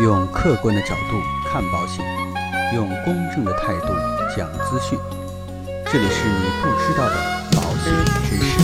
用客观的角度看保险，用公正的态度讲资讯。这里是你不知道的保险知识。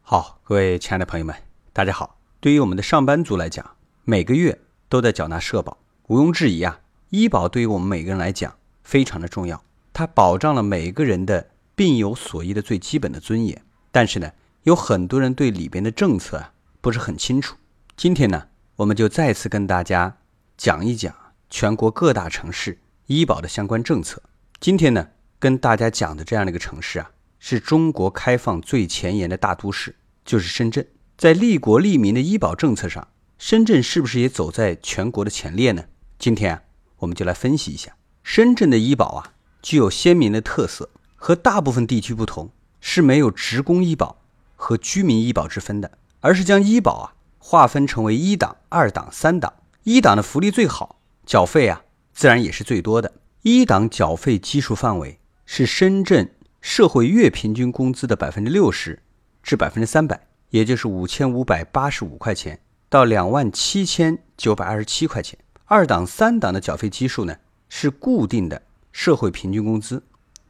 好，各位亲爱的朋友们，大家好。对于我们的上班族来讲，每个月都在缴纳社保，毋庸置疑啊，医保对于我们每个人来讲非常的重要，它保障了每个人的病有所医的最基本的尊严。但是呢，有很多人对里边的政策啊不是很清楚。今天呢，我们就再次跟大家讲一讲全国各大城市医保的相关政策。今天呢，跟大家讲的这样的一个城市啊，是中国开放最前沿的大都市，就是深圳。在利国利民的医保政策上，深圳是不是也走在全国的前列呢？今天啊，我们就来分析一下深圳的医保啊，具有鲜明的特色，和大部分地区不同。是没有职工医保和居民医保之分的，而是将医保啊划分成为一档、二档、三档。一档的福利最好，缴费啊自然也是最多的。一档缴费基数范围是深圳社会月平均工资的百分之六十至百分之三百，也就是五千五百八十五块钱到两万七千九百二十七块钱。二档、三档的缴费基数呢是固定的社会平均工资，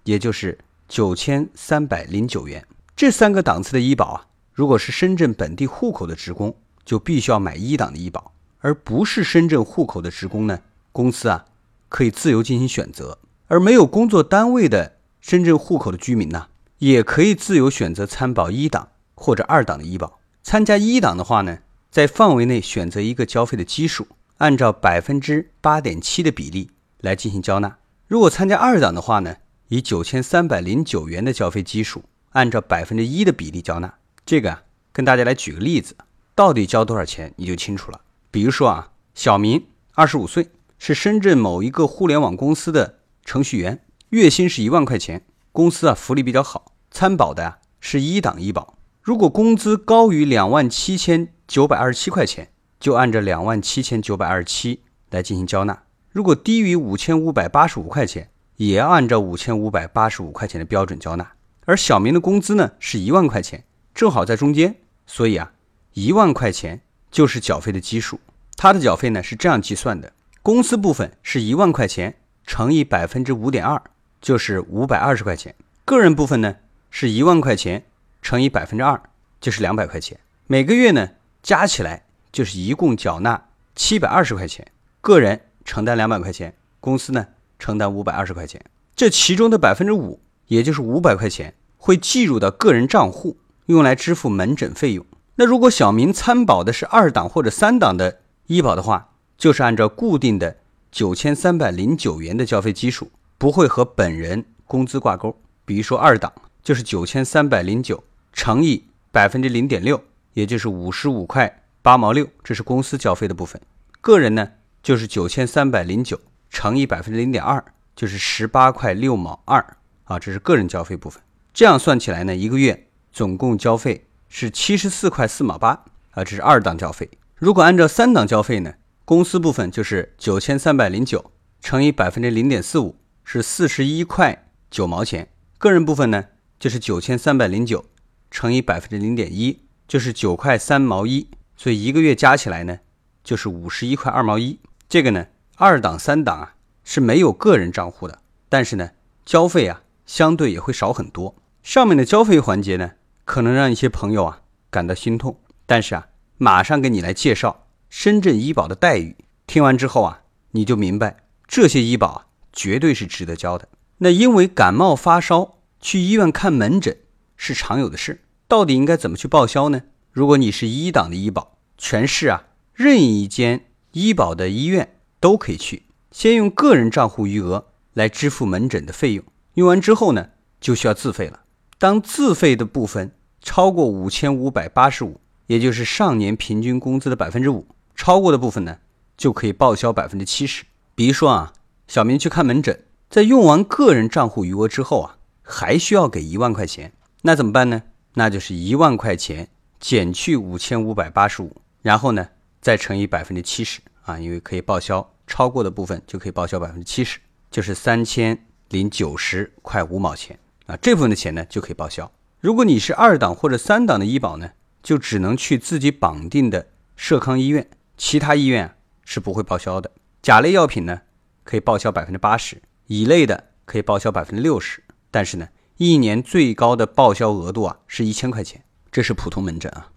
也就是。九千三百零九元，这三个档次的医保啊，如果是深圳本地户口的职工，就必须要买一档的医保；而不是深圳户口的职工呢，公司啊可以自由进行选择。而没有工作单位的深圳户口的居民呢，也可以自由选择参保一档或者二档的医保。参加一档的话呢，在范围内选择一个交费的基数，按照百分之八点七的比例来进行交纳。如果参加二档的话呢？以九千三百零九元的缴费基数，按照百分之一的比例交纳。这个啊，跟大家来举个例子，到底交多少钱你就清楚了。比如说啊，小明二十五岁，是深圳某一个互联网公司的程序员，月薪是一万块钱，公司啊福利比较好，参保的啊是一档医保。如果工资高于两万七千九百二十七块钱，就按照两万七千九百二十七来进行交纳；如果低于五千五百八十五块钱，也要按照五千五百八十五块钱的标准交纳，而小明的工资呢是一万块钱，正好在中间，所以啊，一万块钱就是缴费的基数。他的缴费呢是这样计算的：公司部分是一万块钱乘以百分之五点二，就是五百二十块钱；个人部分呢是一万块钱乘以百分之二，就是两百块钱。每个月呢加起来就是一共缴纳七百二十块钱，个人承担两百块钱，公司呢。承担五百二十块钱，这其中的百分之五，也就是五百块钱，会计入到个人账户，用来支付门诊费用。那如果小明参保的是二档或者三档的医保的话，就是按照固定的九千三百零九元的交费基数，不会和本人工资挂钩。比如说二档就是九千三百零九乘以百分之零点六，也就是五十五块八毛六，这是公司交费的部分。个人呢就是九千三百零九。乘以百分之零点二，就是十八块六毛二啊，这是个人交费部分。这样算起来呢，一个月总共交费是七十四块四毛八啊，这是二档交费。如果按照三档交费呢，公司部分就是九千三百零九乘以百分之零点四五，是四十一块九毛钱。个人部分呢，就是九千三百零九乘以百分之零点一，就是九块三毛一。所以一个月加起来呢，就是五十一块二毛一。这个呢。二档、三档啊是没有个人账户的，但是呢，交费啊相对也会少很多。上面的交费环节呢，可能让一些朋友啊感到心痛，但是啊，马上给你来介绍深圳医保的待遇。听完之后啊，你就明白这些医保啊绝对是值得交的。那因为感冒发烧去医院看门诊是常有的事，到底应该怎么去报销呢？如果你是一档的医保，全市啊任意一间医保的医院。都可以去，先用个人账户余额来支付门诊的费用，用完之后呢，就需要自费了。当自费的部分超过五千五百八十五，也就是上年平均工资的百分之五，超过的部分呢，就可以报销百分之七十。比如说啊，小明去看门诊，在用完个人账户余额之后啊，还需要给一万块钱，那怎么办呢？那就是一万块钱减去五千五百八十五，然后呢，再乘以百分之七十啊，因为可以报销。超过的部分就可以报销百分之七十，就是三千零九十块五毛钱啊，这部分的钱呢就可以报销。如果你是二档或者三档的医保呢，就只能去自己绑定的社康医院，其他医院是不会报销的。甲类药品呢，可以报销百分之八十；乙类的可以报销百分之六十。但是呢，一年最高的报销额度啊是一千块钱，这是普通门诊啊。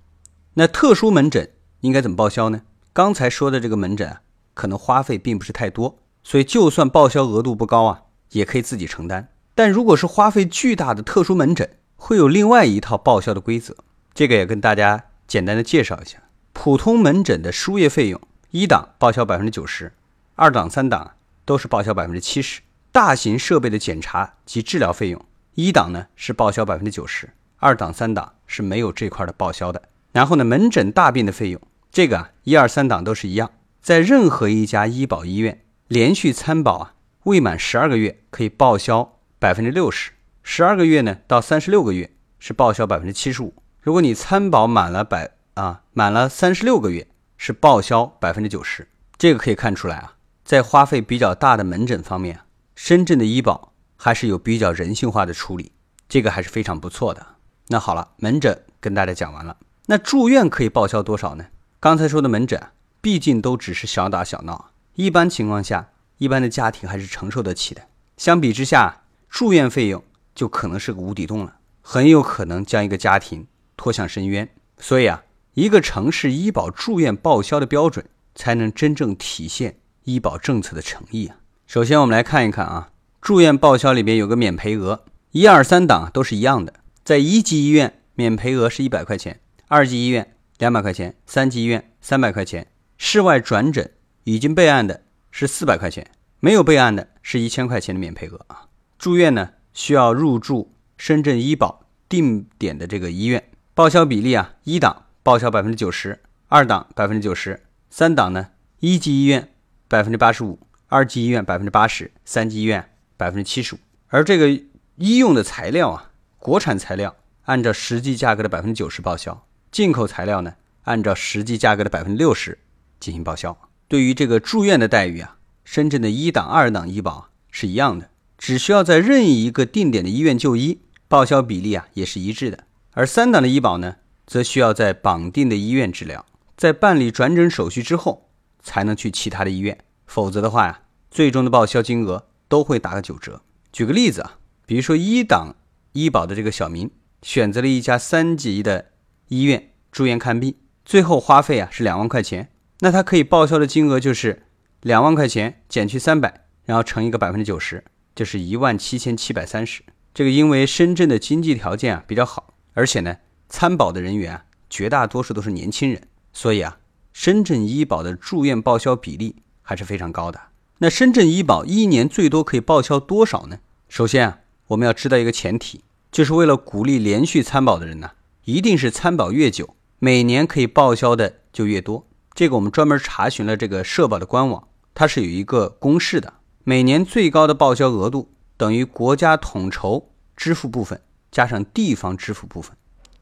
那特殊门诊应该怎么报销呢？刚才说的这个门诊啊，可能花费并不是太多，所以就算报销额度不高啊，也可以自己承担。但如果是花费巨大的特殊门诊，会有另外一套报销的规则，这个也跟大家简单的介绍一下。普通门诊的输液费用，一档报销百分之九十，二档、三档都是报销百分之七十。大型设备的检查及治疗费用，一档呢是报销百分之九十，二档、三档是没有这块的报销的。然后呢，门诊大病的费用，这个啊一二三档都是一样，在任何一家医保医院连续参保啊未满十二个月可以报销百分之六十。十二个月呢到三十六个月是报销百分之七十五。如果你参保满了百啊满了三十六个月是报销百分之九十。这个可以看出来啊，在花费比较大的门诊方面，深圳的医保还是有比较人性化的处理，这个还是非常不错的。那好了，门诊跟大家讲完了，那住院可以报销多少呢？刚才说的门诊毕竟都只是小打小闹，一般情况下，一般的家庭还是承受得起的。相比之下，住院费用。就可能是个无底洞了，很有可能将一个家庭拖向深渊。所以啊，一个城市医保住院报销的标准，才能真正体现医保政策的诚意啊。首先，我们来看一看啊，住院报销里边有个免赔额，一二三档都是一样的。在一级医院，免赔额是一百块钱；二级医院两百块钱；三级医院三百块钱。室外转诊已经备案的是四百块钱，没有备案的是一千块钱的免赔额啊。住院呢？需要入住深圳医保定点的这个医院，报销比例啊，一档报销百分之九十，二档百分之九十，三档呢，一级医院百分之八十五，二级医院百分之八十，三级医院百分之七十五。而这个医用的材料啊，国产材料按照实际价格的百分之九十报销，进口材料呢，按照实际价格的百分之六十进行报销。对于这个住院的待遇啊，深圳的一档、二档医保是一样的。只需要在任意一个定点的医院就医，报销比例啊也是一致的。而三档的医保呢，则需要在绑定的医院治疗，在办理转诊手续之后，才能去其他的医院，否则的话呀，最终的报销金额都会打个九折。举个例子啊，比如说一档医保的这个小明选择了一家三级的医院住院看病，最后花费啊是两万块钱，那他可以报销的金额就是两万块钱减去三百，然后乘一个百分之九十。就是一万七千七百三十，这个因为深圳的经济条件啊比较好，而且呢参保的人员啊绝大多数都是年轻人，所以啊深圳医保的住院报销比例还是非常高的。那深圳医保一年最多可以报销多少呢？首先啊我们要知道一个前提，就是为了鼓励连续参保的人呢，一定是参保越久，每年可以报销的就越多。这个我们专门查询了这个社保的官网，它是有一个公式的。每年最高的报销额度等于国家统筹支付部分加上地方支付部分。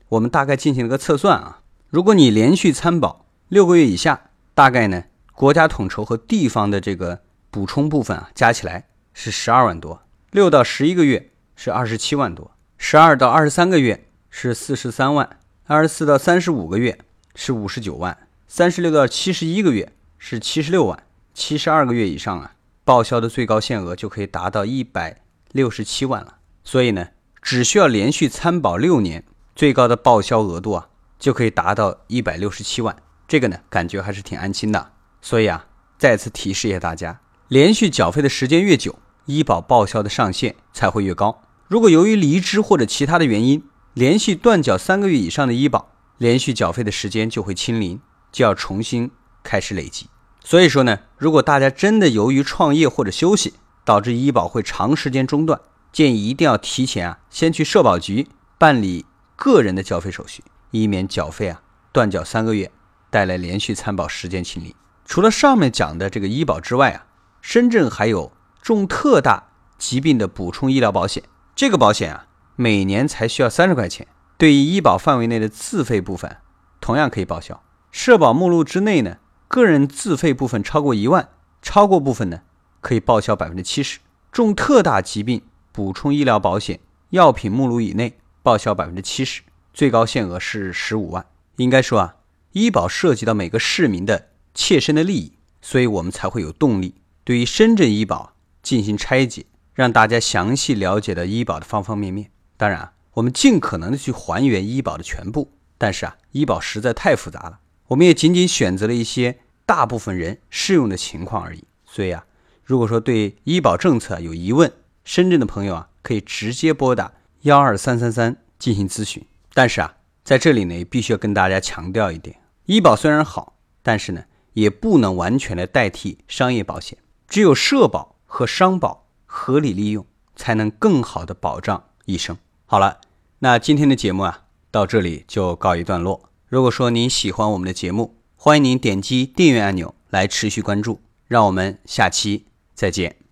我们大概进行了个测算啊，如果你连续参保六个月以下，大概呢国家统筹和地方的这个补充部分啊加起来是十二万多；六到十一个月是二十七万多；十二到二十三个月是四十三万；二十四到三十五个月是五十九万；三十六到七十一个月是七十六万；七十二个月以上啊。报销的最高限额就可以达到一百六十七万了，所以呢，只需要连续参保六年，最高的报销额度啊，就可以达到一百六十七万。这个呢，感觉还是挺安心的。所以啊，再次提示一下大家，连续缴费的时间越久，医保报销的上限才会越高。如果由于离职或者其他的原因，连续断缴三个月以上的医保，连续缴费的时间就会清零，就要重新开始累计。所以说呢，如果大家真的由于创业或者休息导致医保会长时间中断，建议一定要提前啊，先去社保局办理个人的缴费手续，以免缴费啊断缴三个月，带来连续参保时间清零。除了上面讲的这个医保之外啊，深圳还有重特大疾病的补充医疗保险，这个保险啊每年才需要三十块钱，对于医保范围内的自费部分同样可以报销。社保目录之内呢。个人自费部分超过一万，超过部分呢可以报销百分之七十。重特大疾病补充医疗保险药品目录以内，报销百分之七十，最高限额是十五万。应该说啊，医保涉及到每个市民的切身的利益，所以我们才会有动力对于深圳医保进行拆解，让大家详细了解了医保的方方面面。当然啊，我们尽可能的去还原医保的全部，但是啊，医保实在太复杂了，我们也仅仅选择了一些大部分人适用的情况而已。所以啊，如果说对医保政策有疑问，深圳的朋友啊，可以直接拨打幺二三三三进行咨询。但是啊，在这里呢，也必须要跟大家强调一点：医保虽然好，但是呢，也不能完全的代替商业保险。只有社保和商保合理利用，才能更好的保障医生。好了，那今天的节目啊，到这里就告一段落。如果说您喜欢我们的节目，欢迎您点击订阅按钮来持续关注。让我们下期再见。